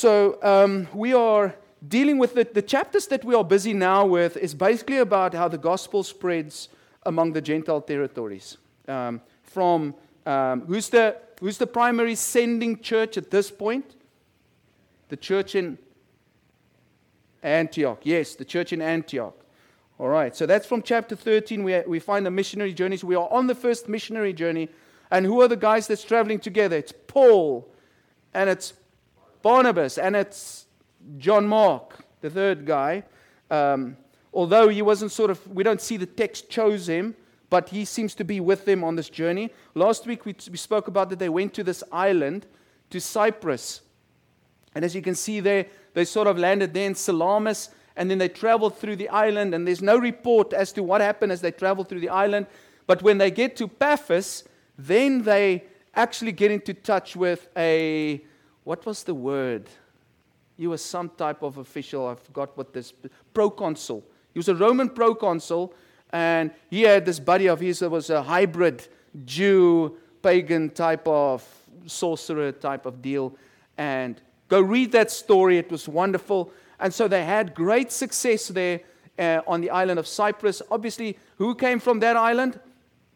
So um, we are dealing with the, the chapters that we are busy now with is basically about how the gospel spreads among the Gentile territories. Um, from um, who's, the, who's the primary sending church at this point? The church in Antioch. Yes, the church in Antioch. All right, so that's from chapter 13. We, we find the missionary journeys. We are on the first missionary journey. And who are the guys that's traveling together? It's Paul, and it's Barnabas, and it's John Mark, the third guy. Um, although he wasn't sort of, we don't see the text chose him, but he seems to be with them on this journey. Last week we, we spoke about that they went to this island, to Cyprus. And as you can see there, they sort of landed there in Salamis, and then they traveled through the island, and there's no report as to what happened as they traveled through the island. But when they get to Paphos, then they actually get into touch with a, what was the word? He was some type of official, I forgot what this, proconsul. He was a Roman proconsul, and he had this buddy of his that was a hybrid Jew, pagan type of sorcerer type of deal. And go read that story, it was wonderful. And so they had great success there uh, on the island of Cyprus. Obviously, who came from that island?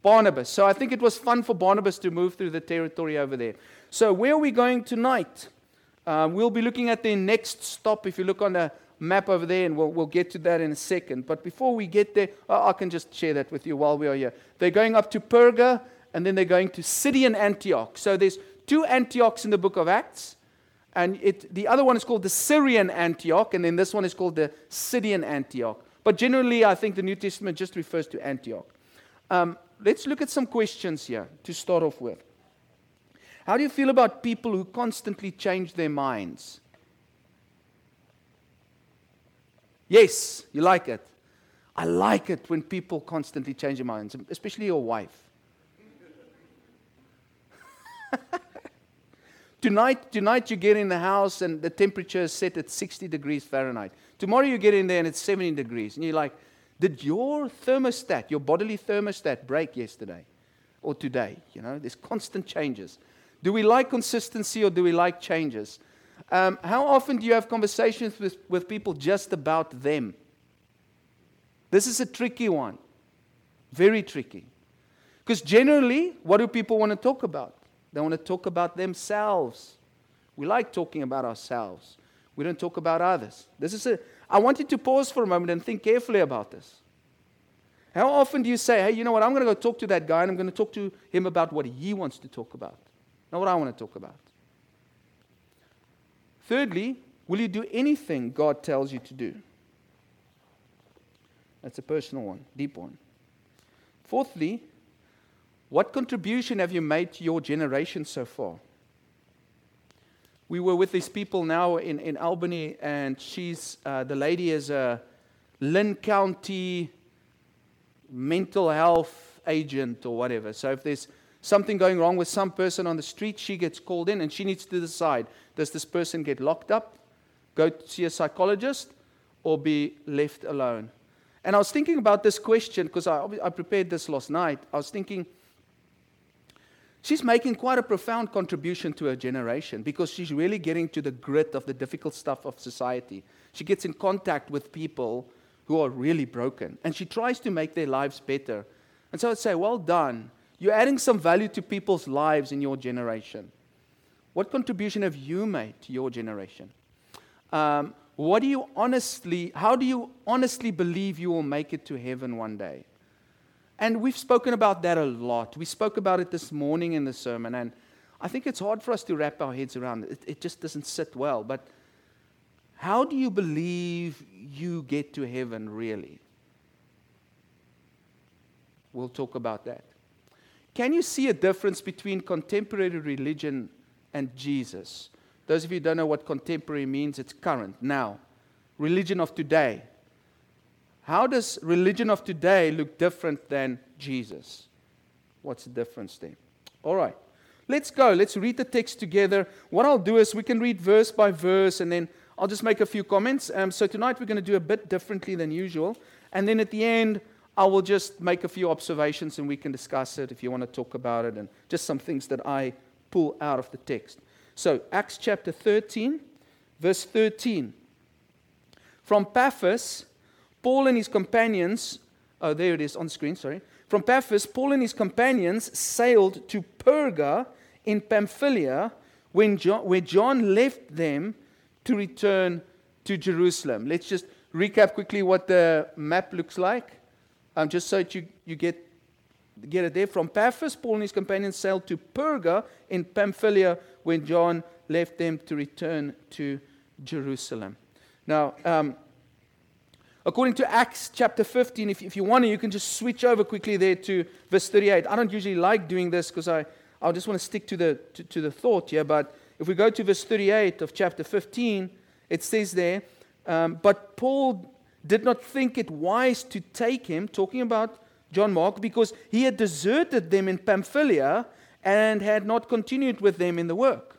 Barnabas. So I think it was fun for Barnabas to move through the territory over there. So, where are we going tonight? Um, we'll be looking at the next stop if you look on the map over there, and we'll, we'll get to that in a second. But before we get there, I can just share that with you while we are here. They're going up to Perga, and then they're going to Pisidian Antioch. So, there's two Antiochs in the book of Acts. And it, the other one is called the Syrian Antioch, and then this one is called the Pisidian Antioch. But generally, I think the New Testament just refers to Antioch. Um, let's look at some questions here to start off with. How do you feel about people who constantly change their minds? Yes, you like it. I like it when people constantly change their minds, especially your wife. tonight, tonight you get in the house and the temperature is set at 60 degrees Fahrenheit. Tomorrow you get in there and it's 70 degrees. And you're like, did your thermostat, your bodily thermostat, break yesterday or today? You know, there's constant changes. Do we like consistency or do we like changes? Um, how often do you have conversations with, with people just about them? This is a tricky one. Very tricky. Because generally, what do people want to talk about? They want to talk about themselves. We like talking about ourselves. We don't talk about others. This is a, I want you to pause for a moment and think carefully about this. How often do you say, hey, you know what, I'm going to go talk to that guy and I'm going to talk to him about what he wants to talk about, not what I want to talk about? Thirdly, will you do anything God tells you to do? That's a personal one, deep one. Fourthly, what contribution have you made to your generation so far? we were with these people now in, in Albany, and she's uh, the lady is a Linn County mental health agent or whatever. So if there's something going wrong with some person on the street, she gets called in and she needs to decide does this person get locked up, go see a psychologist, or be left alone? And I was thinking about this question because I, I prepared this last night. I was thinking, she's making quite a profound contribution to her generation because she's really getting to the grit of the difficult stuff of society. She gets in contact with people who are really broken and she tries to make their lives better. And so I'd say, well done. You're adding some value to people's lives in your generation. What contribution have you made to your generation? Um, what do you honestly, how do you honestly believe you will make it to heaven one day? And we've spoken about that a lot. We spoke about it this morning in the sermon, and I think it's hard for us to wrap our heads around it. It just doesn't sit well. But how do you believe you get to heaven really? We'll talk about that. Can you see a difference between contemporary religion and Jesus? Those of you who don't know what contemporary means, it's current, now. Religion of today. How does religion of today look different than Jesus? What's the difference there? All right. Let's go. Let's read the text together. What I'll do is we can read verse by verse and then I'll just make a few comments. Um, so tonight we're going to do a bit differently than usual. And then at the end, I will just make a few observations and we can discuss it if you want to talk about it and just some things that I pull out of the text. So, Acts chapter 13, verse 13. From Paphos, Paul and his companions, oh, there it is on the screen, sorry. From Paphos, Paul and his companions sailed to Perga in Pamphylia when John, where John left them to return to Jerusalem. Let's just recap quickly what the map looks like, um, just so that you, you get, get it there. From Paphos, Paul and his companions sailed to Perga in Pamphylia when John left them to return to Jerusalem. Now, um, according to Acts chapter 15, if, if you want to, you can just switch over quickly there to verse 38. I don't usually like doing this because I, I just want to stick to the, to, to the thought here, but if we go to verse 38 of chapter 15, it says there, um, but Paul did not think it wise to take him, talking about John Mark, because he had deserted them in Pamphylia and had not continued with them in the work.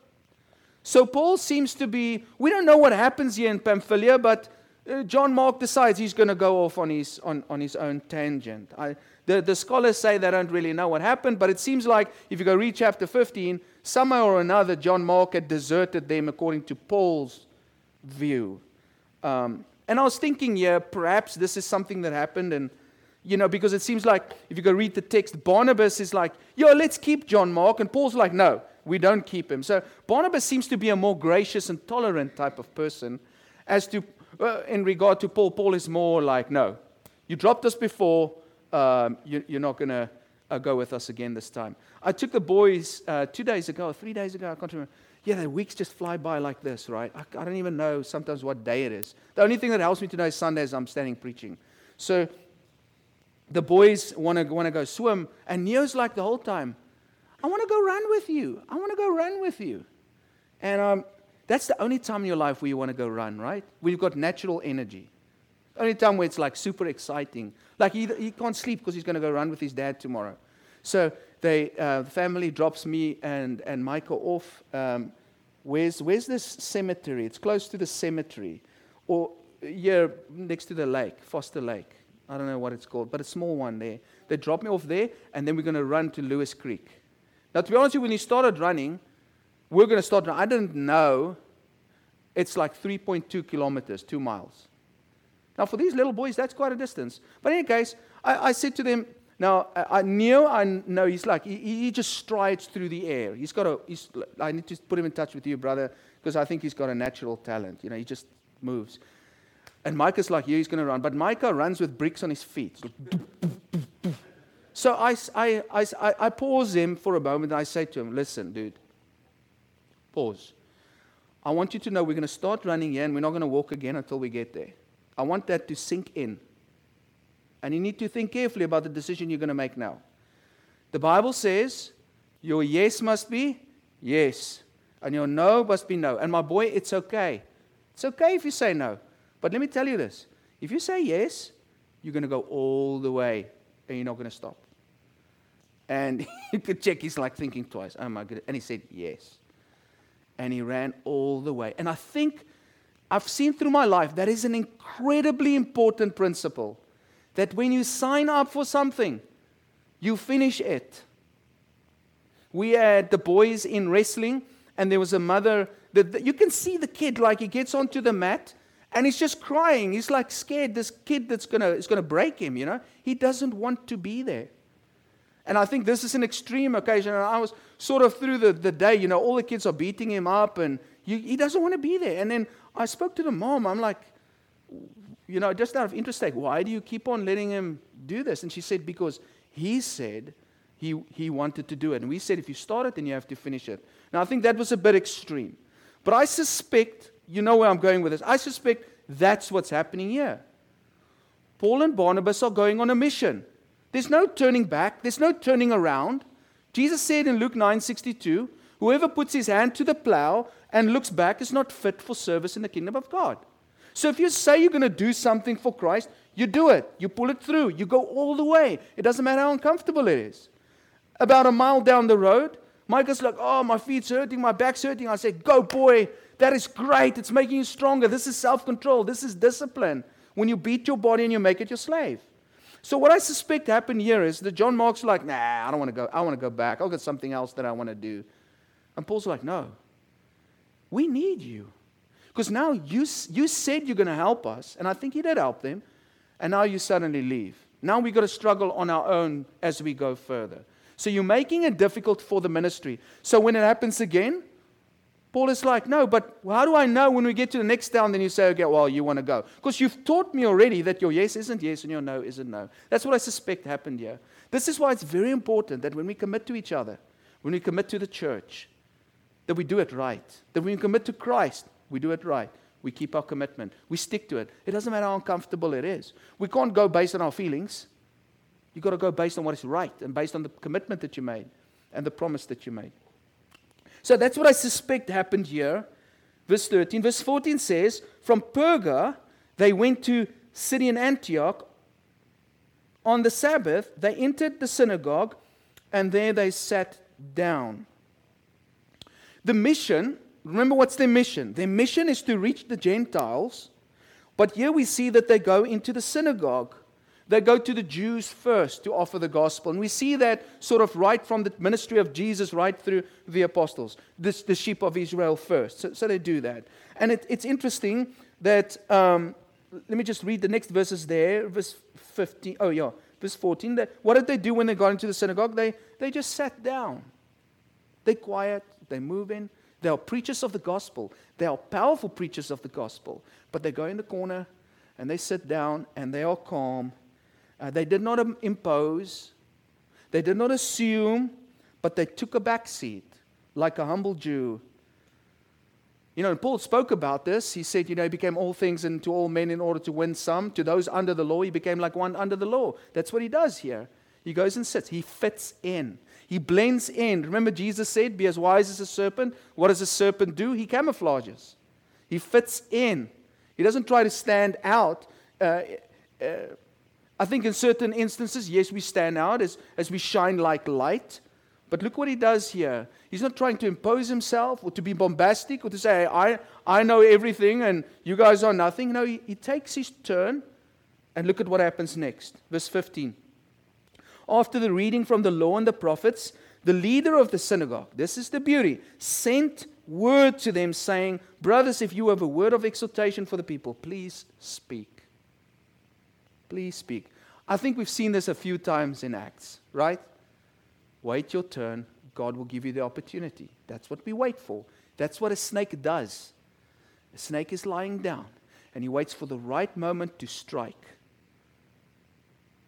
So Paul seems to be, we don't know what happens here in Pamphylia, but uh, John Mark decides he's going to go off on his, on, on his own tangent. I, the, the scholars say they don't really know what happened, but it seems like if you go read chapter 15, somehow or another, John Mark had deserted them according to Paul's view. Um, and I was thinking, yeah, perhaps this is something that happened, and you know, because it seems like if you go read the text, Barnabas is like, yo, let's keep John Mark, and Paul's like, no, we don't keep him. So Barnabas seems to be a more gracious and tolerant type of person. As to uh, in regard to Paul, Paul is more like, no, you dropped us before, um, you, are not going to uh, go with us again this time. I took the boys uh, two days ago, three days ago, I can't remember. Yeah, the weeks just fly by like this, right? I, I, don't even know sometimes what day it is. The only thing that helps me to know is Sundays I'm standing preaching. So the boys want to want to go swim, and Neo's like the whole time, I want to go run with you. I want to go run with you. And um, that's the only time in your life where you want to go run, right? Where you've got natural energy. Only time where it's like super exciting. Like he, he can't sleep because he's going to go run with his dad tomorrow. So they, uh, the family drops me and, and Michael off. Um, where's, where's this cemetery? It's close to the cemetery. Or here next to the lake, Foster Lake. I don't know what it's called, but a small one there. They drop me off there, and then we're going to run to Lewis Creek. Now, to be honest with you, when he started running, we're going to start. I didn't know it's like 3.2 kilometers, two miles. Now, for these little boys, that's quite a distance. But in any case, I, I said to them, now, I, I knew, I know he's like, he, he, just strides through the air. He's got a, he's, I need to put him in touch with you, brother, because I think he's got a natural talent. You know, he just moves. And Micah's like, yeah, he's going to run. But Micah runs with bricks on his feet. So I, I, I, I pause him for a moment and I say to him, listen, dude, pause. I want you to know we're going to start running here and we're not going to walk again until we get there. I want that to sink in. And you need to think carefully about the decision you're going to make now. The Bible says your yes must be yes, and your no must be no. And my boy, it's okay. It's okay if you say no. But let me tell you this if you say yes, you're going to go all the way and you're not going to stop. And you could check, he's like thinking twice. Oh my goodness. And he said yes. And he ran all the way. And I think I've seen through my life that is an incredibly important principle that when you sign up for something, you finish it. We had the boys in wrestling, and there was a mother. That, you can see the kid, like he gets onto the mat and he's just crying. He's like scared this kid that's gonna, is to break him, you know? He doesn't want to be there. And I think this is an extreme occasion. And I was sort of through the, the day, you know, all the kids are beating him up and you, he doesn't want to be there. And then I spoke to the mom. I'm like, you know, just out of interest, like, why do you keep on letting him do this? And she said, because he said he, he wanted to do it. And we said, if you start it, then you have to finish it. Now, I think that was a bit extreme. But I suspect, you know where I'm going with this, I suspect that's what's happening here. Paul and Barnabas are going on a mission. There's no turning back, there's no turning around. Jesus said in Luke 9:62, whoever puts his hand to the plow and looks back is not fit for service in the kingdom of God. So if you say you're going to do something for Christ, you do it. You pull it through. You go all the way. It doesn't matter how uncomfortable it is. About a mile down the road, Micah's like, Oh, my feet's hurting, my back's hurting. I said, Go, boy. That is great. It's making you stronger. This is self control. This is discipline. When you beat your body and you make it your slave. So, what I suspect happened here is that John Mark's like, Nah, I don't want to go. I want to go back. I'll get something else that I want to do. And Paul's like, No. We need you. Because now you, you said you're going to help us, and I think He did help them, and now you suddenly leave. Now we've got to struggle on our own as we go further. So you're making it difficult for the ministry. So when it happens again, Paul is like, no, but how do I know when we get to the next town? Then you say, okay, well, you want to go. Because you've taught me already that your yes isn't yes and your no isn't no. That's what I suspect happened here. This is why it's very important that when we commit to each other, when we commit to the church, that we do it right. That we commit to Christ, we do it right. We keep our commitment. We stick to it. It doesn't matter how uncomfortable it is. We can't go based on our feelings. You've got to go based on what is right and based on the commitment that you made and the promise that you made. So that's what I suspect happened here. Verse 13. Verse 14 says, From Perga, they went to Pisidian Antioch. On the Sabbath, they entered the synagogue, and there they sat down. The mission, remember what's their mission? Their mission is to reach the Gentiles, but here we see that they go into the synagogue. They go to the Jews first to offer the gospel. And we see that sort of right from the ministry of Jesus right through the apostles, this, the sheep of Israel first. So, so they do that. And it, it's interesting that, um, let me just read the next verses there. Verse 15, oh yeah, verse 14. That, what did they do when they got into the synagogue? They, they just sat down. They quiet, they move in. They are preachers of the gospel. They are powerful preachers of the gospel. But they go in the corner and they sit down and they are calm uh, they did not impose, they did not assume, but they took a back seat like a humble Jew. You know, Paul spoke about this. He said, you know, he became all things and to all men in order to win some. To those under the law, he became like one under the law. That's what he does here. He goes and sits. He fits in. He blends in. Remember, Jesus said, Be as wise as a serpent. What does a serpent do? He camouflages. He fits in. He doesn't try to stand out. Uh, uh, I think in certain instances, yes, we stand out as, as we shine like light. But look what he does here. He's not trying to impose himself or to be bombastic or to say, I, I know everything and you guys are nothing. No, he, he takes his turn and look at what happens next. Verse 15. After the reading from the law and the prophets, the leader of the synagogue, this is the beauty, sent word to them saying, Brothers, if you have a word of exhortation for the people, please speak. Please speak. I think we've seen this a few times in Acts, right? Wait your turn. God will give you the opportunity. That's what we wait for. That's what a snake does. A snake is lying down and he waits for the right moment to strike.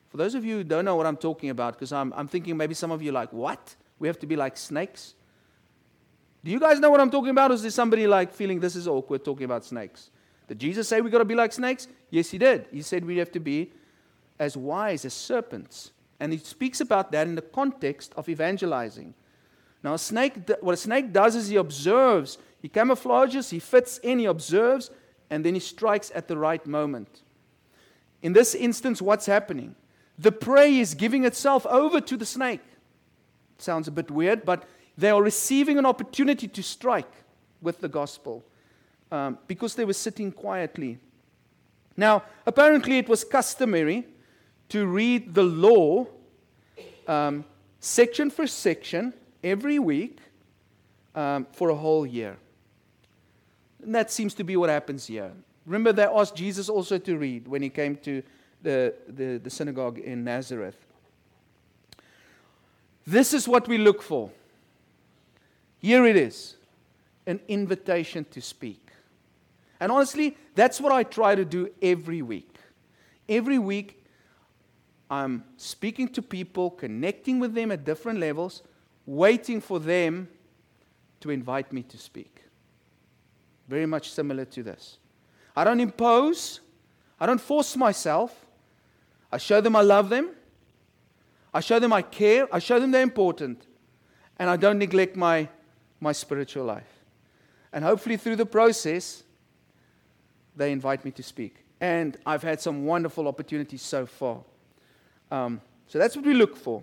For those of you who don't know what I'm talking about, because I'm, I'm thinking maybe some of you like, what? We have to be like snakes? Do you guys know what I'm talking about? Or is there somebody like feeling this is awkward talking about snakes? Did Jesus say we got to be like snakes? Yes, he did. He said we have to be as wise as serpents. And he speaks about that in the context of evangelizing. Now, a snake, what a snake does is he observes, he camouflages, he fits in, he observes, and then he strikes at the right moment. In this instance, what's happening? The prey is giving itself over to the snake. Sounds a bit weird, but they are receiving an opportunity to strike with the gospel um, because they were sitting quietly. Now, apparently, it was customary to read the law um, section for section every week um, for a whole year. And that seems to be what happens here. Remember, they asked Jesus also to read when he came to the, the, the synagogue in Nazareth. This is what we look for. Here it is an invitation to speak. And honestly, that's what I try to do every week. Every week, I'm speaking to people, connecting with them at different levels, waiting for them to invite me to speak. Very much similar to this. I don't impose, I don't force myself. I show them I love them. I show them I care. I show them they're important. And I don't neglect my, my spiritual life. And hopefully, through the process, they invite me to speak. And I've had some wonderful opportunities so far. Um, so that's what we look for.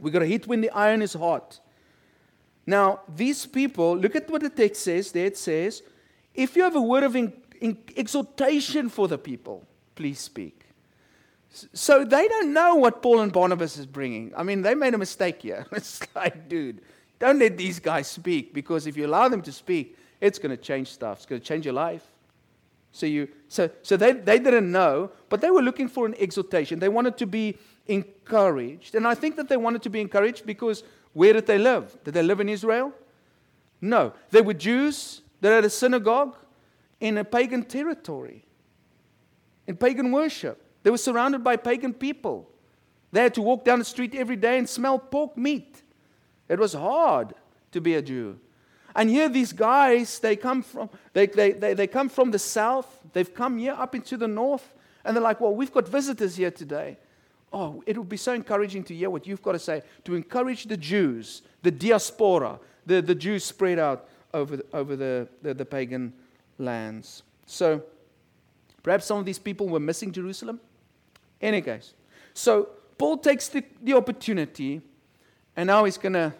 We've got to hit when the iron is hot. Now, these people, look at what the text says. There it says, if you have a word of in, in exhortation for the people, please speak. So they don't know what Paul and Barnabas is bringing. I mean, they made a mistake here. It's like, dude, don't let these guys speak because if you allow them to speak, it's going to change stuff. It's going to change your life. So, you, so, so they, they didn't know, but they were looking for an exhortation. They wanted to be encouraged. And I think that they wanted to be encouraged because where did they live? Did they live in Israel? No. They were Jews that had a synagogue in a pagan territory, in pagan worship. They were surrounded by pagan people. They had to walk down the street every day and smell pork meat. It was hard to be a Jew. And here these guys, they come from, they, they, they, they come from the south. They've come here up into the north. And they're like, well, we've got visitors here today. Oh, it would be so encouraging to hear what you've got to say, to encourage the Jews, the diaspora, the, the Jews spread out over, over the, the, the pagan lands. So perhaps some of these people were missing Jerusalem. Any case. So Paul takes the, the opportunity and now he's going to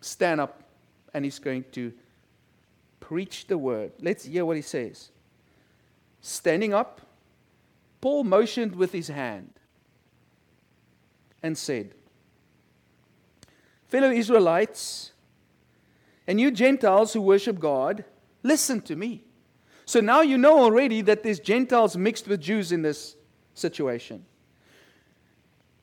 stand up and he's going to preach the word. Let's hear what he says. Standing up, Paul motioned with his hand and said, Fellow Israelites, and you Gentiles who worship God, listen to me. So now you know already that there's Gentiles mixed with Jews in this situation.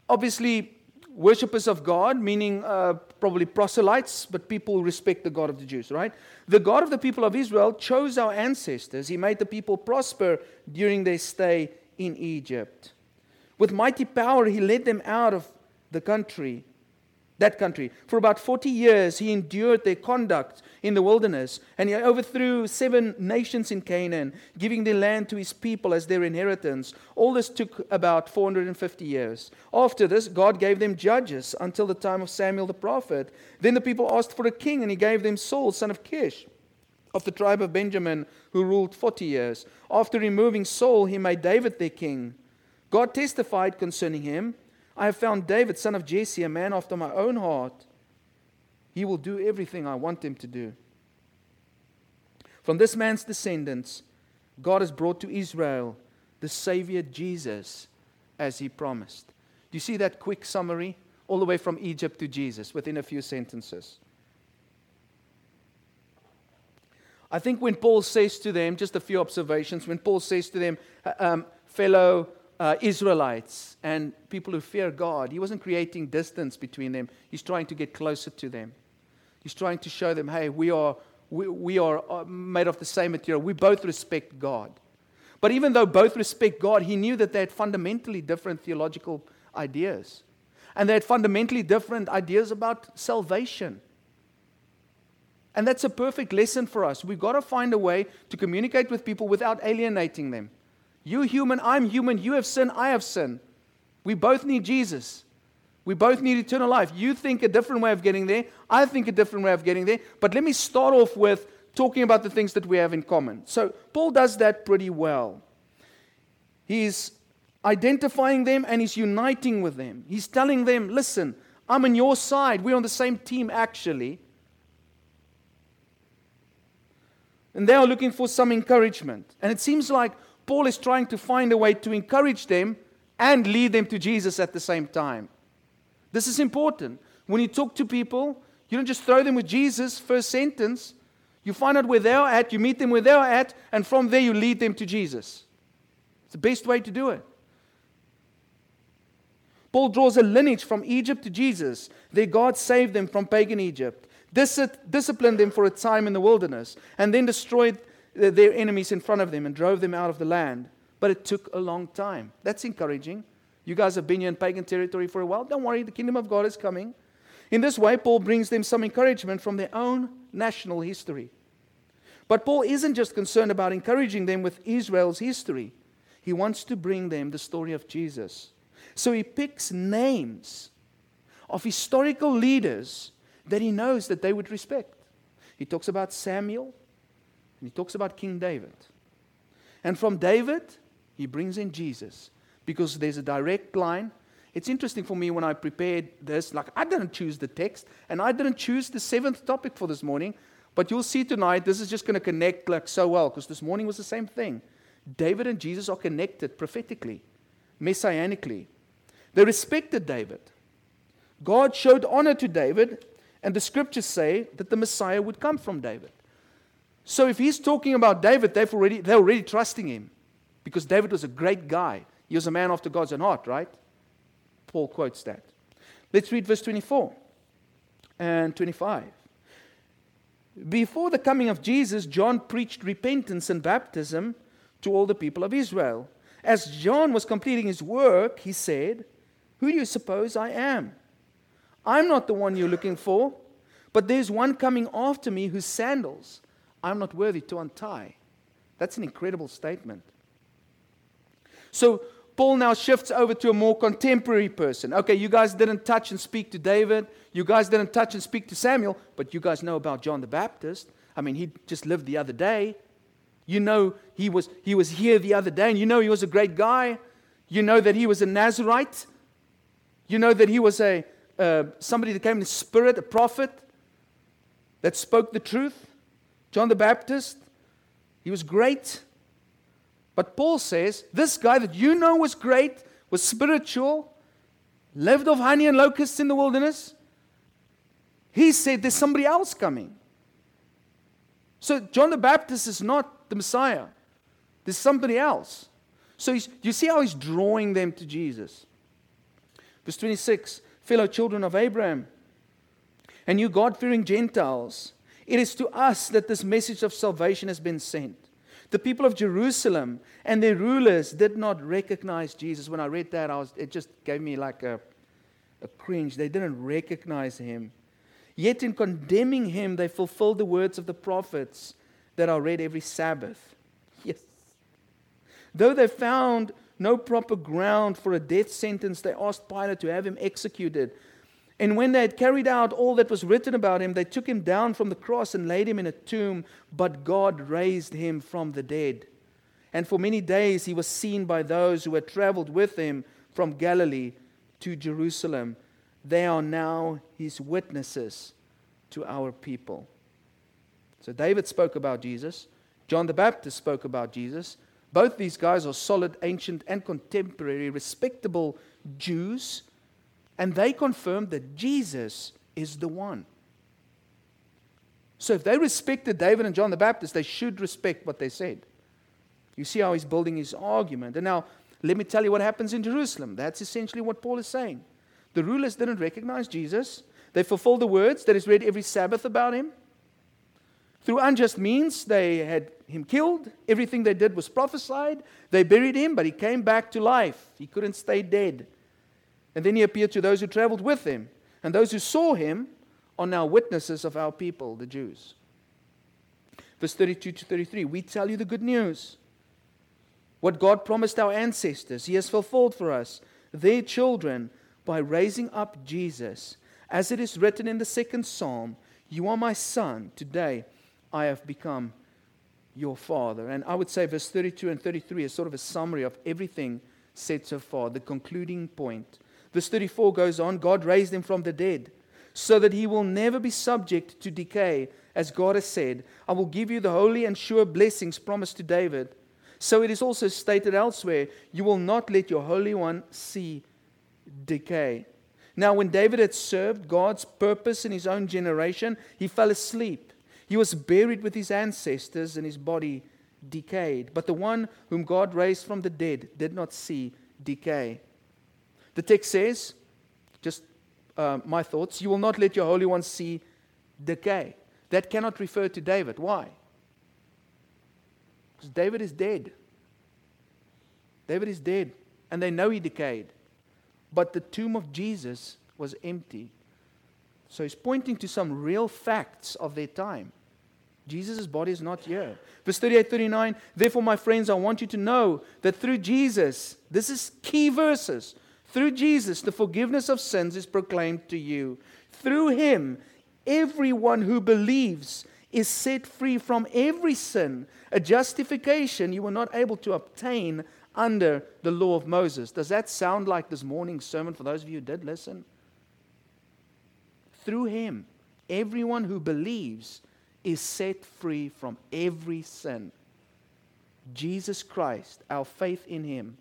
Obviously, worshippers of God, meaning uh, probably proselytes, but people who respect the God of the Jews, right? The God of the people of Israel chose our ancestors. He made the people prosper during their stay in Egypt. With mighty power, he led them out of the country that country. For about 40 years, he endured their conduct in the wilderness, and he overthrew seven nations in Canaan, giving the land to his people as their inheritance. All this took about 450 years. After this, God gave them judges until the time of Samuel the prophet. Then the people asked for a king, and he gave them Saul, son of Kish. Of the tribe of Benjamin, who ruled 40 years. After removing Saul, he made David their king. God testified concerning him I have found David, son of Jesse, a man after my own heart. He will do everything I want him to do. From this man's descendants, God has brought to Israel the Savior Jesus as he promised. Do you see that quick summary? All the way from Egypt to Jesus within a few sentences. I think when Paul says to them, just a few observations, when Paul says to them, uh, um, fellow uh, Israelites and people who fear God. He wasn't creating distance between them, He's trying to get closer to them. He's trying to show them, hey, we are, we, we are uh, made of the same material. We both respect God. But even though both respect God, he knew that they had fundamentally different theological ideas. And they had fundamentally different ideas about salvation. And that's a perfect lesson for us. We've got to find a way to communicate with people without alienating them. You human, I'm human. You have sin, I have sin. We both need Jesus. We both need eternal life. You think a different way of getting there. I think a different way of getting there. But let me start off with talking about the things that we have in common. So, Paul does that pretty well. He's identifying them and he's uniting with them. He's telling them, listen, I'm on your side. We're on the same team, actually. And they are looking for some encouragement. And it seems like Paul is trying to find a way to encourage them and lead them to Jesus at the same time. This is important. When you talk to people, you don't just throw them with Jesus, first sentence. You find out where they're at, you meet them where they're at, and from there you lead them to Jesus. It's the best way to do it. Paul draws a lineage from Egypt to Jesus. There, God saved them from pagan Egypt, disciplined them for a time in the wilderness, and then destroyed their enemies in front of them and drove them out of the land. But it took a long time. That's encouraging. You guys have been here in pagan territory for a while. Don't worry, the kingdom of God is coming. In this way, Paul brings them some encouragement from their own national history. But Paul isn't just concerned about encouraging them with Israel's history, he wants to bring them the story of Jesus. So he picks names of historical leaders that he knows that they would respect. He talks about Samuel, and he talks about King David. And from David, he brings in Jesus because there's a direct line. It's interesting for me when I prepared this, like I didn't choose the text and I didn't choose the seventh topic for this morning, but you'll see tonight this is just going to connect like so well because this morning was the same thing. David and Jesus are connected prophetically, messianically. They respected David. God showed honor to David, and the scriptures say that the Messiah would come from David. So if he's talking about David, they've already, they're already trusting him because David was a great guy. He was a man after God's own heart, right? Paul quotes that. Let's read verse 24 and 25. Before the coming of Jesus, John preached repentance and baptism to all the people of Israel. As John was completing his work, he said, Who do you suppose I am? I'm not the one you're looking for, but there's one coming after me whose sandals I'm not worthy to untie. That's an incredible statement. So, Paul now shifts over to a more contemporary person. Okay, you guys didn't touch and speak to David. You guys didn't touch and speak to Samuel, but you guys know about John the Baptist. I mean, he just lived the other day. You know he was, he was here the other day, and you know he was a great guy. You know that he was a Nazarite. You know that he was a, uh, somebody that came in the spirit, a prophet that spoke the truth. John the Baptist, he was great. But Paul says, this guy that you know was great, was spiritual, lived off honey and locusts in the wilderness, he said there's somebody else coming. So John the Baptist is not the Messiah. There's somebody else. So you see how he's drawing them to Jesus. Verse 26 Fellow children of Abraham, and you God fearing Gentiles, it is to us that this message of salvation has been sent. The people of Jerusalem and their rulers did not recognize Jesus. When I read that, I was, it just gave me like a, a cringe. They didn't recognize him. Yet, in condemning him, they fulfilled the words of the prophets that are read every Sabbath. Yes. Though they found no proper ground for a death sentence, they asked Pilate to have him executed. And when they had carried out all that was written about him, they took him down from the cross and laid him in a tomb. But God raised him from the dead. And for many days he was seen by those who had traveled with him from Galilee to Jerusalem. They are now his witnesses to our people. So David spoke about Jesus. John the Baptist spoke about Jesus. Both these guys are solid, ancient, and contemporary, respectable Jews and they confirmed that Jesus is the one. So if they respected David and John the Baptist, they should respect what they said. You see how he's building his argument. And now, let me tell you what happens in Jerusalem. That's essentially what Paul is saying. The rulers didn't recognize Jesus, they fulfilled the words that is read every Sabbath about him. Through unjust means, they had him killed. Everything they did was prophesied. They buried him, but he came back to life. He couldn't stay dead. And then he appeared to those who traveled with him. And those who saw him are now witnesses of our people, the Jews. Verse 32 to 33 We tell you the good news. What God promised our ancestors, He has fulfilled for us, their children, by raising up Jesus. As it is written in the second psalm, You are my son, today I have become your father. And I would say verse 32 and 33 is sort of a summary of everything said so far, the concluding point. Verse 34 goes on God raised him from the dead so that he will never be subject to decay. As God has said, I will give you the holy and sure blessings promised to David. So it is also stated elsewhere, You will not let your Holy One see decay. Now, when David had served God's purpose in his own generation, he fell asleep. He was buried with his ancestors, and his body decayed. But the one whom God raised from the dead did not see decay. The text says, just uh, my thoughts, you will not let your Holy One see decay. That cannot refer to David. Why? Because David is dead. David is dead, and they know he decayed. But the tomb of Jesus was empty. So he's pointing to some real facts of their time. Jesus' body is not here. Verse 38 39, therefore, my friends, I want you to know that through Jesus, this is key verses. Through Jesus, the forgiveness of sins is proclaimed to you. Through him, everyone who believes is set free from every sin, a justification you were not able to obtain under the law of Moses. Does that sound like this morning's sermon for those of you who did listen? Through him, everyone who believes is set free from every sin. Jesus Christ, our faith in him,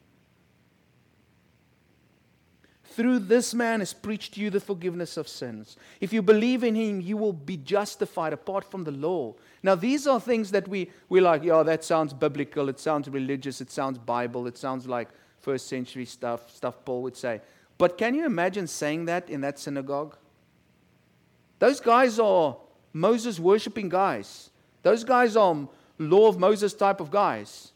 through this man is preached to you the forgiveness of sins. If you believe in him, you will be justified apart from the law. Now, these are things that we, we like, yeah, that sounds biblical, it sounds religious, it sounds Bible, it sounds like first century stuff, stuff Paul would say. But can you imagine saying that in that synagogue? Those guys are Moses worshiping guys. Those guys are law of Moses type of guys.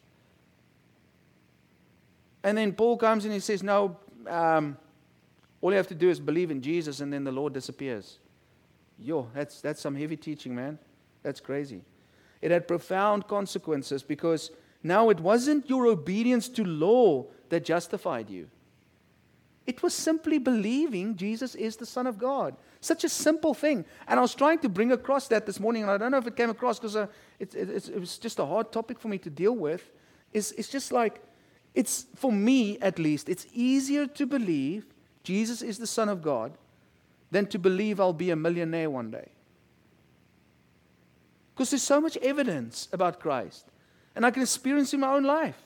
And then Paul comes and he says, No, um, all you have to do is believe in Jesus, and then the Lord disappears. Yo, that's, that's some heavy teaching, man. That's crazy. It had profound consequences because now it wasn't your obedience to law that justified you. It was simply believing Jesus is the Son of God. Such a simple thing. And I was trying to bring across that this morning, and I don't know if it came across because uh, it, it, it, was just a hard topic for me to deal with. It's, it's just like, it's for me at least, it's easier to believe Jesus is the Son of God than to believe I'll be a millionaire one day. Because there's so much evidence about Christ, and I can experience in my own life.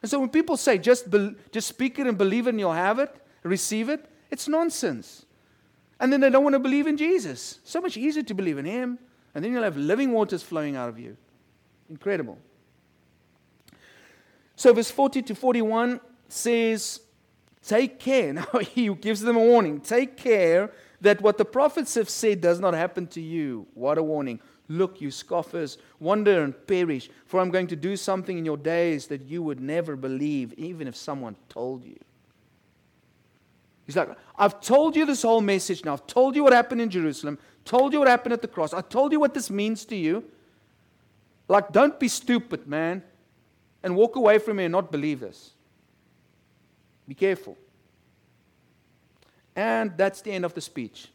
And so when people say just, be, just speak it and believe it and you'll have it, receive it, it's nonsense. And then they don't want to believe in Jesus. So much easier to believe in Him, and then you'll have living waters flowing out of you. Incredible. So, verse 40 to 41 says, Take care. Now, he gives them a warning. Take care that what the prophets have said does not happen to you. What a warning. Look, you scoffers, wonder and perish, for I'm going to do something in your days that you would never believe, even if someone told you. He's like, I've told you this whole message now. I've told you what happened in Jerusalem, told you what happened at the cross. I told you what this means to you. Like, don't be stupid, man, and walk away from me and not believe this. Be careful. And that's the end of the speech.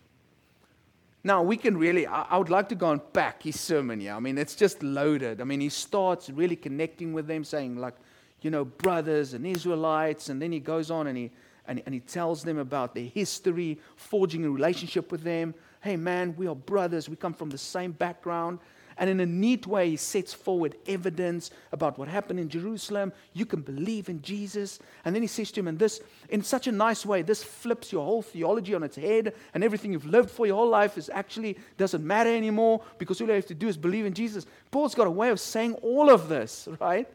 Now, we can really, I, would like to go and pack his sermon here. I mean, it's just loaded. I mean, he starts really connecting with them, saying, like, you know, brothers and Israelites. And then he goes on and he, and, and he tells them about their history, forging a relationship with them. Hey, man, we are brothers. We come from the same background. And in a neat way, he sets forward evidence about what happened in Jerusalem. You can believe in Jesus. And then he says to him, and this, in such a nice way, this flips your whole theology on its head, and everything you've lived for your whole life is actually doesn't matter anymore because all you have to do is believe in Jesus. Paul's got a way of saying all of this, right?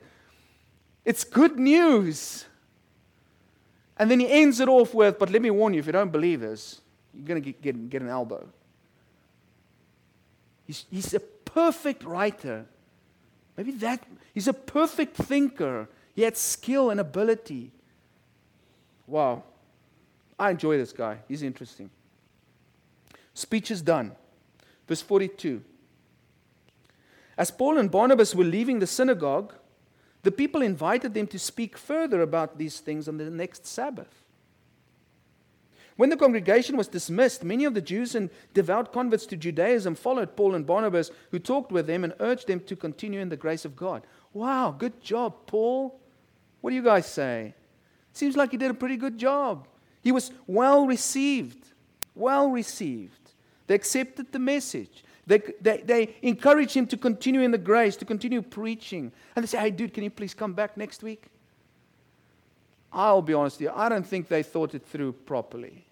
It's good news. And then he ends it off with, but let me warn you, if you don't believe this, you're going to get, get, get an elbow. He's, he's a perfect writer. Maybe that, he's a perfect thinker. He had skill and ability. Wow. I enjoy this guy. He's interesting. Speech is done. Verse 42. As Paul and Barnabas were leaving the synagogue, the people invited them to speak further about these things on the next Sabbath. When the congregation was dismissed, many of the Jews and devout converts to Judaism followed Paul and Barnabas, who talked with them and urged them to continue in the grace of God. Wow, good job, Paul. What do you guys say? Seems like he did a pretty good job. He was well received. Well received. They accepted the message. They, they, they encouraged him to continue in the grace, to continue preaching. And they say, hey, dude, can you please come back next week? I'll be honest with you, I don't think they thought it through properly.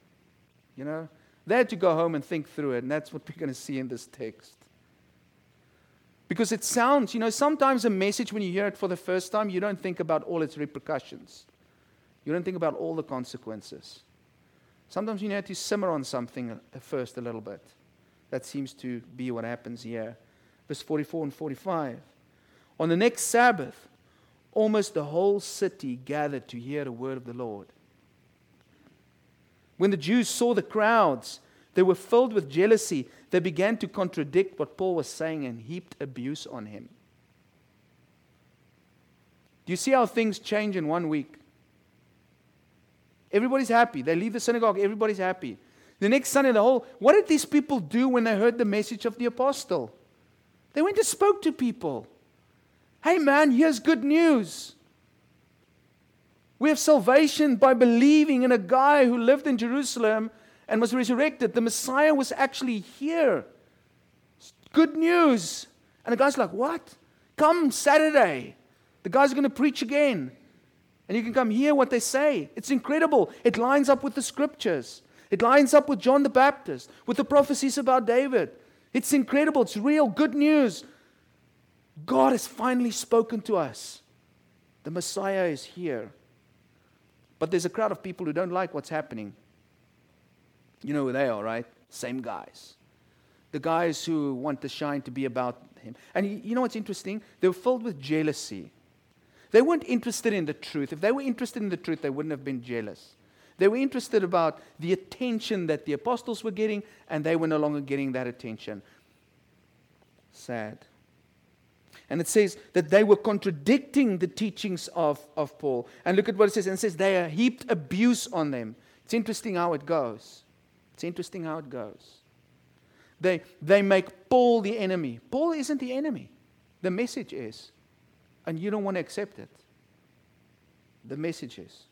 You know, they had to go home and think through it, and that's what we're going to see in this text. Because it sounds, you know, sometimes a message, when you hear it for the first time, you don't think about all its repercussions. You don't think about all the consequences. Sometimes you need to simmer on something first a little bit. That seems to be what happens here. Verse 44 and 45. On the next Sabbath, almost the whole city gathered to hear the word of the Lord. When the Jews saw the crowds, they were filled with jealousy. They began to contradict what Paul was saying and heaped abuse on him. Do you see how things change in one week? Everybody's happy. They leave the synagogue, everybody's happy. The next Sunday, the whole, what did these people do when they heard the message of the apostle? They went and spoke to people. Hey man, here's good news. We have salvation by believing in a guy who lived in Jerusalem and was resurrected. The Messiah was actually here. Good news. And the guy's like, What? Come Saturday. The guy's are going to preach again. And you can come hear what they say. It's incredible. It lines up with the scriptures, it lines up with John the Baptist, with the prophecies about David. It's incredible. It's real good news. God has finally spoken to us. The Messiah is here. But there's a crowd of people who don't like what's happening. You know who they are, right? Same guys. The guys who want the shine to be about him. And you know what's interesting? They were filled with jealousy. They weren't interested in the truth. If they were interested in the truth, they wouldn't have been jealous. They were interested about the attention that the apostles were getting, and they were no longer getting that attention. Sad. And it says that they were contradicting the teachings of, of Paul. And look at what it says. And it says they heaped abuse on them. It's interesting how it goes. It's interesting how it goes. They, they make Paul the enemy. Paul isn't the enemy, the message is. And you don't want to accept it. The message is.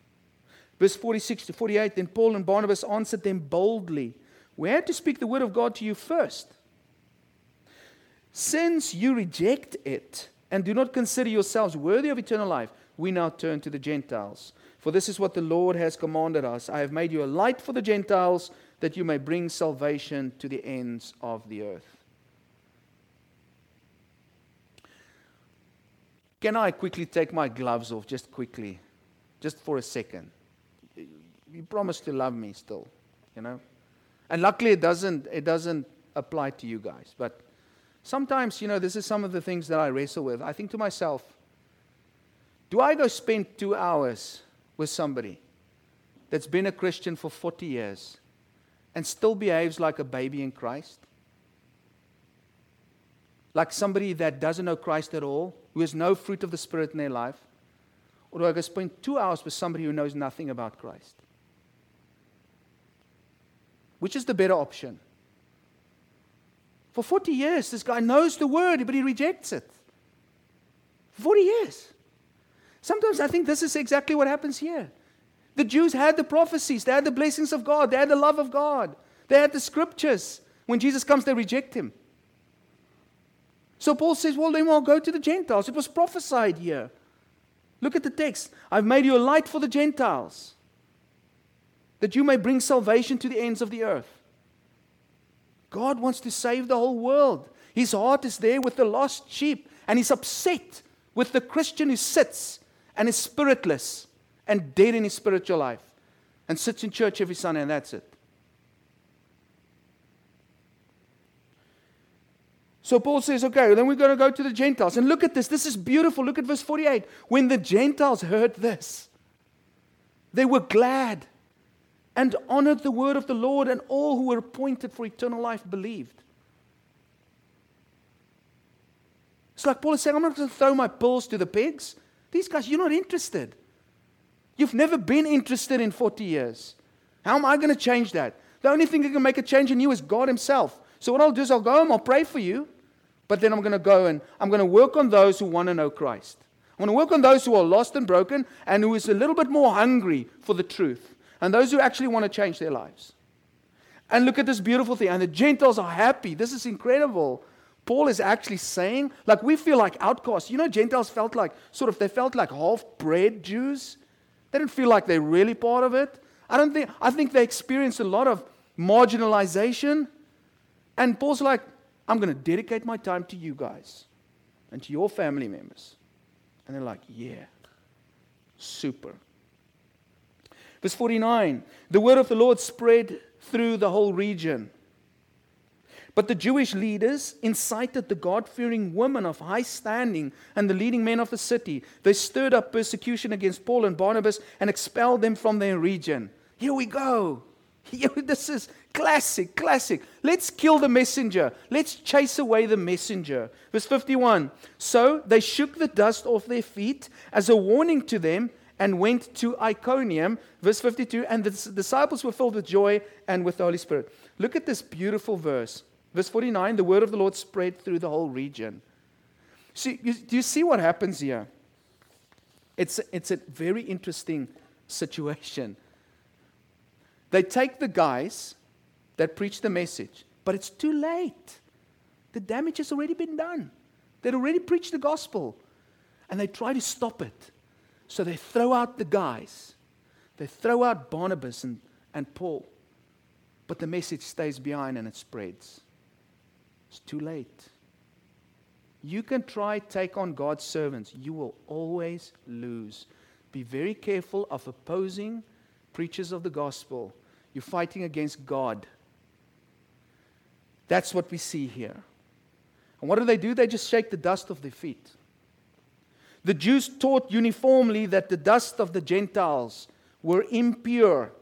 Verse 46 to 48 Then Paul and Barnabas answered them boldly. We had to speak the word of God to you first. Since you reject it and do not consider yourselves worthy of eternal life, we now turn to the Gentiles. For this is what the Lord has commanded us I have made you a light for the Gentiles, that you may bring salvation to the ends of the earth. Can I quickly take my gloves off, just quickly, just for a second? You promise to love me still, you know? And luckily, it doesn't, it doesn't apply to you guys, but Sometimes, you know, this is some of the things that I wrestle with. I think to myself, do I go spend two hours with somebody that's been a Christian for 40 years and still behaves like a baby in Christ? Like somebody that doesn't know Christ at all, who has no fruit of the Spirit in their life? Or do I go spend two hours with somebody who knows nothing about Christ? Which is the better option? For 40 years, this guy knows the word, but he rejects it. 40 years. Sometimes I think this is exactly what happens here. The Jews had the prophecies, they had the blessings of God, they had the love of God, they had the scriptures. When Jesus comes, they reject him. So Paul says, Well, then I'll go to the Gentiles. It was prophesied here. Look at the text. I've made you a light for the Gentiles, that you may bring salvation to the ends of the earth. God wants to save the whole world. His heart is there with the lost sheep, and he's upset with the Christian who sits and is spiritless and dead in his spiritual life and sits in church every Sunday, and that's it. So Paul says, okay, then we're going to go to the Gentiles. And look at this. This is beautiful. Look at verse 48. When the Gentiles heard this, they were glad and honored the word of the Lord, and all who were appointed for eternal life believed. It's like Paul is saying, I'm not going to throw my pearls to the pigs. These guys, you're not interested. You've never been interested in 40 years. How am I going to change that? The only thing that can make a change in you is God Himself. So, what I'll do is I'll go home, I'll pray for you, but then I'm going to go and I'm going to work on those who want to know Christ. I'm going to work on those who are lost and broken and who is a little bit more hungry for the truth and those who actually want to change their lives. And look at this beautiful thing. And the Gentiles are happy. This is incredible. Paul is actually saying, like, we feel like outcasts. You know, Gentiles felt like, sort of, they felt like half bred Jews. They didn't feel like they're really part of it. I don't think, I think they experienced a lot of marginalization. And Paul's like, I'm going to dedicate my time to you guys and to your family members. And they're like, yeah, super. Verse 49 The word of the Lord spread through the whole region. But the Jewish leaders incited the God fearing women of high standing and the leading men of the city. They stirred up persecution against Paul and Barnabas and expelled them from their region. Here we go. This is classic, classic. Let's kill the messenger. Let's chase away the messenger. Verse 51 So they shook the dust off their feet as a warning to them and went to Iconium. Verse 52 And the disciples were filled with joy and with the Holy Spirit. Look at this beautiful verse. Verse 49 The word of the Lord spread through the whole region. See, you, do you see what happens here? It's, it's a very interesting situation. They take the guys that preach the message, but it's too late. The damage has already been done. They'd already preached the gospel, and they try to stop it. So they throw out the guys, they throw out Barnabas and, and Paul, but the message stays behind and it spreads. It's too late. You can try take on God's servants. You will always lose. Be very careful of opposing preachers of the gospel. You're fighting against God. That's what we see here. And what do they do? They just shake the dust off their feet. The Jews taught uniformly that the dust of the Gentiles were impure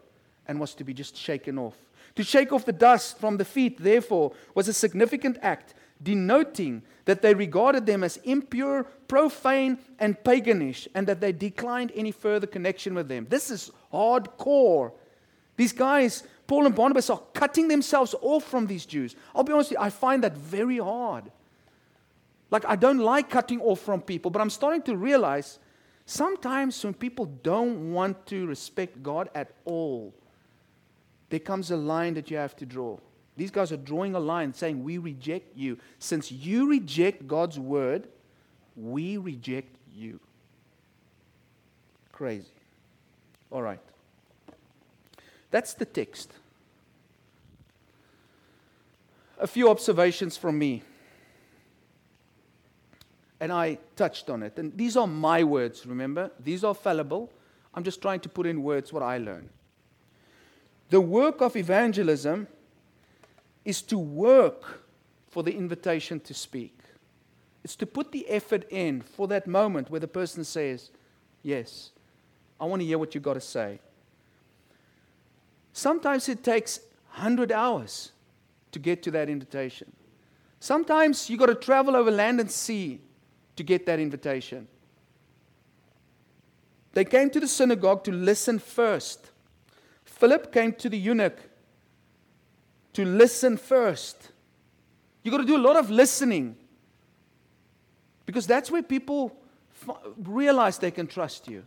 and was to be just shaken off. To shake off the dust from the feet, therefore, was a significant act, denoting that they regarded them as impure, profane, and paganish, and that they declined any further connection with them. This is hardcore. These guys, Paul and Barnabas, are cutting themselves off from these Jews. I'll be honest you, I find that very hard. Like, I don't like cutting off from people, but I'm starting to realize sometimes when people don't want to respect God at all, there comes a line that you have to draw. These guys are drawing a line saying, We reject you. Since you reject God's word, we reject you. Crazy. All right. That's the text. A few observations from me. And I touched on it. And these are my words, remember? These are fallible. I'm just trying to put in words what I learned. The work of evangelism is to work for the invitation to speak. It's to put the effort in for that moment where the person says, Yes, I want to hear what you've got to say. Sometimes it takes 100 hours to get to that invitation. Sometimes you've got to travel over land and sea to get that invitation. They came to the synagogue to listen first. Philip came to the eunuch to listen first. You've got to do a lot of listening because that's where people f- realize they can trust you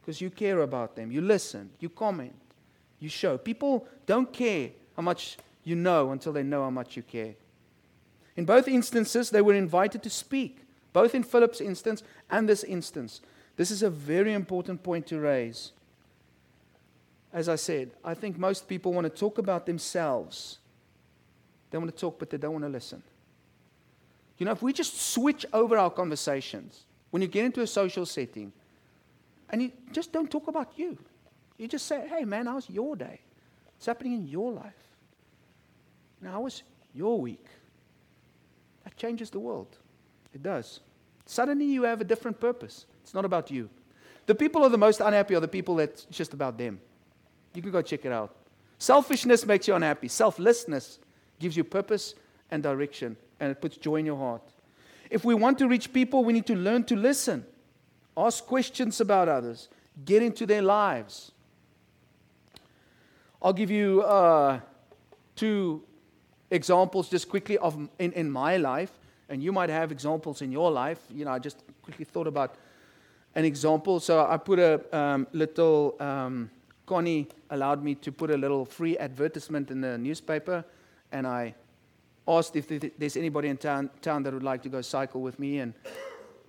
because you care about them. You listen, you comment, you show. People don't care how much you know until they know how much you care. In both instances, they were invited to speak, both in Philip's instance and this instance. This is a very important point to raise as I said, I think most people want to talk about themselves. They want to talk, but they don't want to listen. You know, if we just switch over our conversations, when you get into a social setting, and you just don't talk about you, you just say, hey, man, how's your day? What's happening in your life? Now, how was your week? That changes the world. It does. Suddenly you have a different purpose. It's not about you. The people who are the most unhappy are the people that's just about them. You can go check it out. Selfishness makes you unhappy. Selflessness gives you purpose and direction, and it puts joy in your heart. If we want to reach people, we need to learn to listen, ask questions about others, get into their lives. I'll give you uh, two examples just quickly of in, in my life, and you might have examples in your life. You know, I just quickly thought about an example. So I put a um, little um, Connie allowed me to put a little free advertisement in the newspaper, and I asked if there's anybody in town, town that would like to go cycle with me. And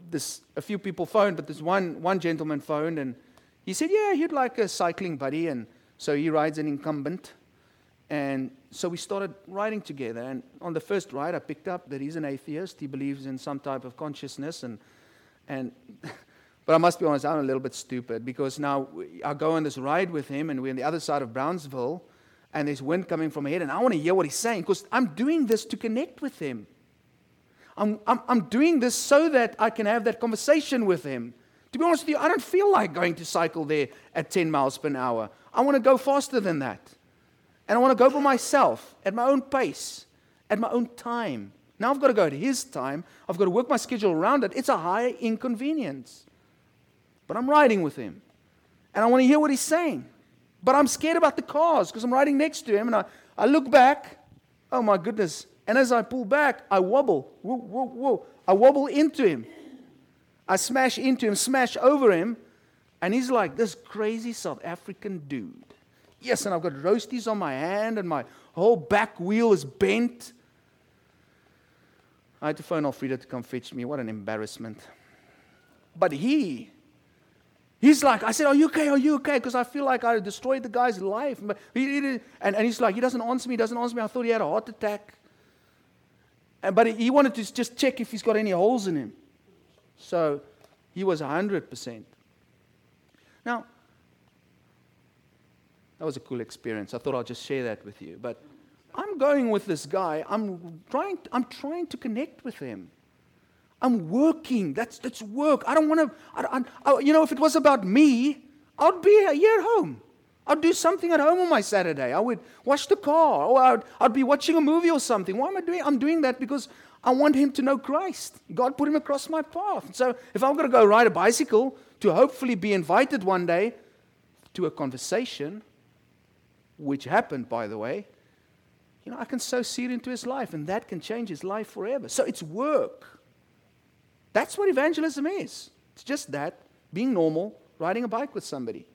this, a few people phoned, but this one, one gentleman phoned, and he said, Yeah, he'd like a cycling buddy. And so he rides an recumbent. And so we started riding together. And on the first ride, I picked up that he's an atheist. He believes in some type of consciousness. And, and But I must be honest, I'm a little bit stupid because now I go on this ride with him and we're on the other side of Brownsville and there's wind coming from ahead and I want to hear what he's saying because I'm doing this to connect with him. I'm, I'm, I'm doing this so that I can have that conversation with him. To be honest with you, I don't feel like going to cycle there at 10 miles per hour. I want to go faster than that. And I want to go by myself, at my own pace, at my own time. Now I've got to go at his time. I've got to work my schedule around it. It's a high inconvenience. But I'm riding with him. And I want to hear what he's saying. But I'm scared about the cars because I'm riding next to him. And I, I look back. Oh my goodness. And as I pull back, I wobble. Whoa, whoa, whoa. I wobble into him. I smash into him, smash over him. And he's like this crazy South African dude. Yes, and I've got roasties on my hand, and my whole back wheel is bent. I had to phone Alfreda to come fetch me. What an embarrassment. But he He's like, I said, Are you okay? Are you okay? Because I feel like I destroyed the guy's life. And, and he's like, He doesn't answer me, he doesn't answer me. I thought he had a heart attack. And, but he wanted to just check if he's got any holes in him. So he was 100%. Now, that was a cool experience. I thought I'll just share that with you. But I'm going with this guy. I'm trying, I'm trying to connect with him. I'm working. That's, that's work. I don't want to, you know, if it was about me, I'd be here at home. I'd do something at home on my Saturday. I would wash the car, or I'd, I'd be watching a movie or something. Why am I doing? I'm doing that because I want him to know Christ. God put him across my path. So if I'm going to go ride a bicycle to hopefully be invited one day to a conversation, which happened, by the way, you know, I can sow seed into his life, and that can change his life forever. So it's work. That's what evangelism is. It's just that being normal, riding a bike with somebody.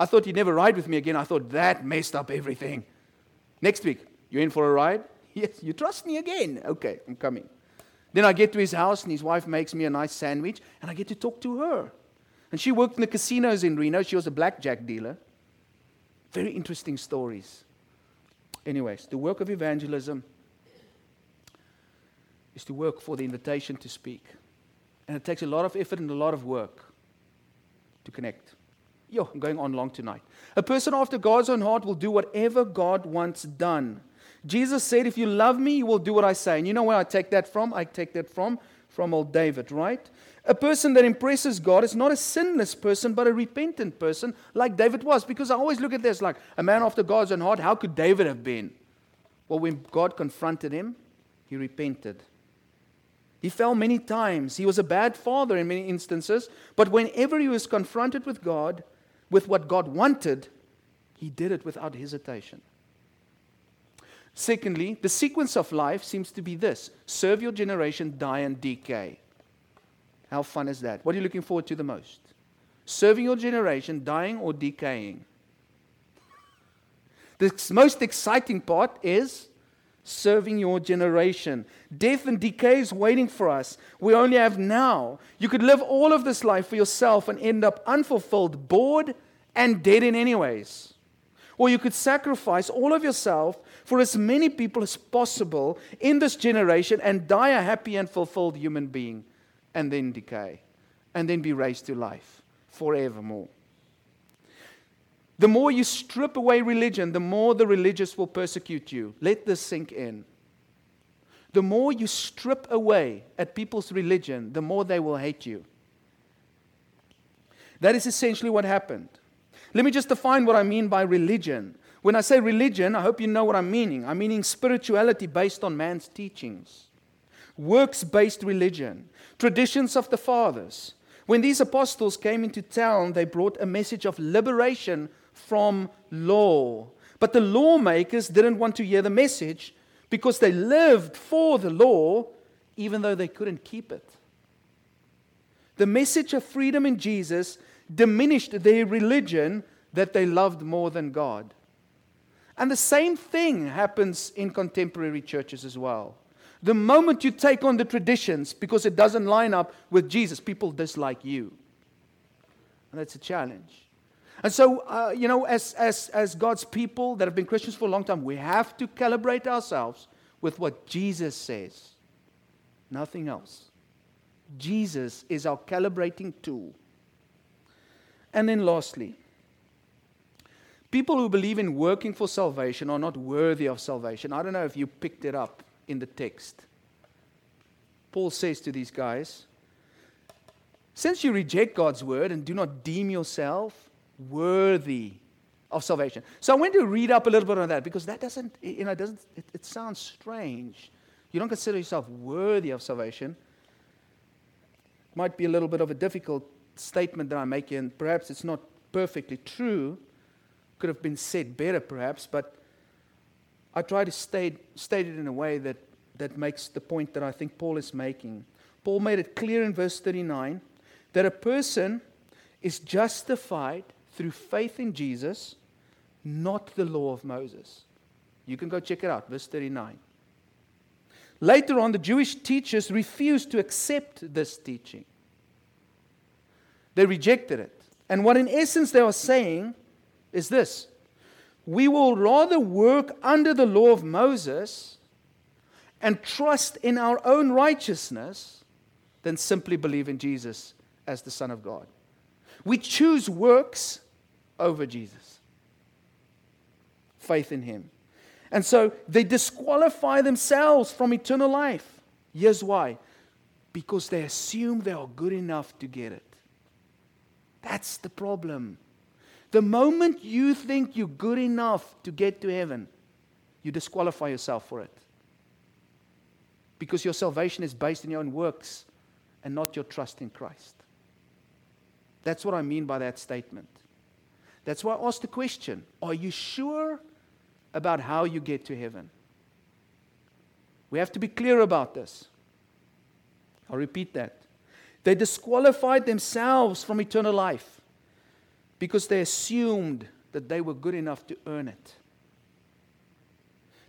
I thought he'd never ride with me again. I thought that messed up everything. Next week, you in for a ride? Yes, you trust me again. Okay, I'm coming. Then I get to his house, and his wife makes me a nice sandwich, and I get to talk to her. And she worked in the casinos in Reno. She was a blackjack dealer. Very interesting stories. Anyways, the work of evangelism is to work for the invitation to speak. And it takes a lot of effort and a lot of work to connect. Yo, I'm going on long tonight. A person after God's own heart will do whatever God wants done. Jesus said, If you love me, you will do what I say. And you know where I take that from? I take that from from old David, right? A person that impresses God is not a sinless person, but a repentant person, like David was. Because I always look at this like a man after God's own heart. How could David have been? Well, when God confronted him, he repented. He fell many times. He was a bad father in many instances. But whenever he was confronted with God, with what God wanted, he did it without hesitation. Secondly, the sequence of life seems to be this serve your generation, die, and decay. How fun is that? What are you looking forward to the most? Serving your generation, dying, or decaying? The most exciting part is serving your generation. Death and decay is waiting for us. We only have now. You could live all of this life for yourself and end up unfulfilled, bored, and dead in any ways. Or you could sacrifice all of yourself for as many people as possible in this generation and die a happy and fulfilled human being and then decay and then be raised to life forevermore. The more you strip away religion, the more the religious will persecute you. Let this sink in. The more you strip away at people's religion, the more they will hate you. That is essentially what happened. Let me just define what I mean by religion. When I say religion, I hope you know what I'm meaning. I'm meaning spirituality based on man's teachings, works based religion, traditions of the fathers. When these apostles came into town, they brought a message of liberation from law. But the lawmakers didn't want to hear the message because they lived for the law, even though they couldn't keep it. The message of freedom in Jesus diminished their religion that they loved more than God. And the same thing happens in contemporary churches as well. The moment you take on the traditions because it doesn't line up with Jesus, people dislike you. And that's a challenge. And so, uh, you know, as, as, as God's people that have been Christians for a long time, we have to calibrate ourselves with what Jesus says, nothing else. Jesus is our calibrating tool. And then, lastly, people who believe in working for salvation are not worthy of salvation. I don't know if you picked it up in the text. Paul says to these guys, since you reject God's word and do not deem yourself worthy of salvation. So I went to read up a little bit on that because that doesn't, you know, doesn't, it, it sounds strange. You don't consider yourself worthy of salvation. Might be a little bit of a difficult statement that I'm making, and perhaps it's not perfectly true, could have been said better perhaps, but I try to state, state it in a way that, that makes the point that I think Paul is making. Paul made it clear in verse 39 that a person is justified through faith in Jesus, not the law of Moses. You can go check it out, verse 39. Later on, the Jewish teachers refused to accept this teaching. They rejected it. And what, in essence, they are saying is this we will rather work under the law of Moses and trust in our own righteousness than simply believe in Jesus as the Son of God. We choose works over Jesus, faith in Him. And so they disqualify themselves from eternal life. Here's why because they assume they are good enough to get it. That's the problem. The moment you think you're good enough to get to heaven, you disqualify yourself for it. Because your salvation is based on your own works and not your trust in Christ. That's what I mean by that statement. That's why I asked the question Are you sure about how you get to heaven? We have to be clear about this. I'll repeat that. They disqualified themselves from eternal life because they assumed that they were good enough to earn it.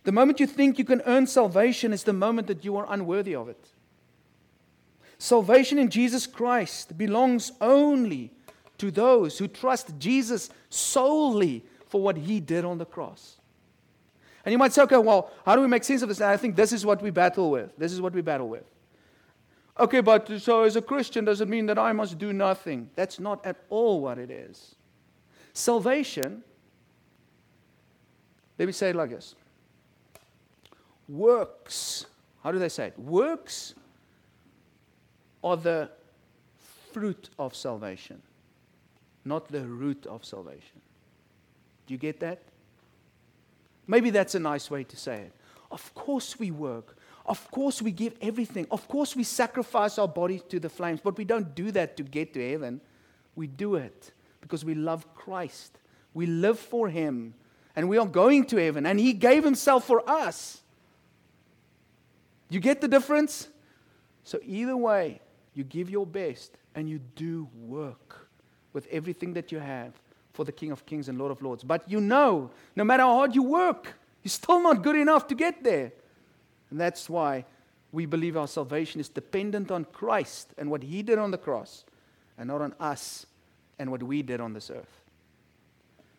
The moment you think you can earn salvation is the moment that you are unworthy of it. Salvation in Jesus Christ belongs only to those who trust Jesus solely for what he did on the cross. And you might say, okay, well, how do we make sense of this? And I think this is what we battle with. This is what we battle with. Okay, but so as a Christian, does it mean that I must do nothing? That's not at all what it is. Salvation, let me say it like this works, how do they say it? Works are the fruit of salvation, not the root of salvation. Do you get that? Maybe that's a nice way to say it. Of course, we work. Of course, we give everything. Of course, we sacrifice our bodies to the flames, but we don't do that to get to heaven. We do it because we love Christ. We live for Him, and we are going to heaven, and He gave Himself for us. You get the difference? So, either way, you give your best and you do work with everything that you have for the King of Kings and Lord of Lords. But you know, no matter how hard you work, you're still not good enough to get there. And that's why we believe our salvation is dependent on Christ and what He did on the cross, and not on us and what we did on this earth.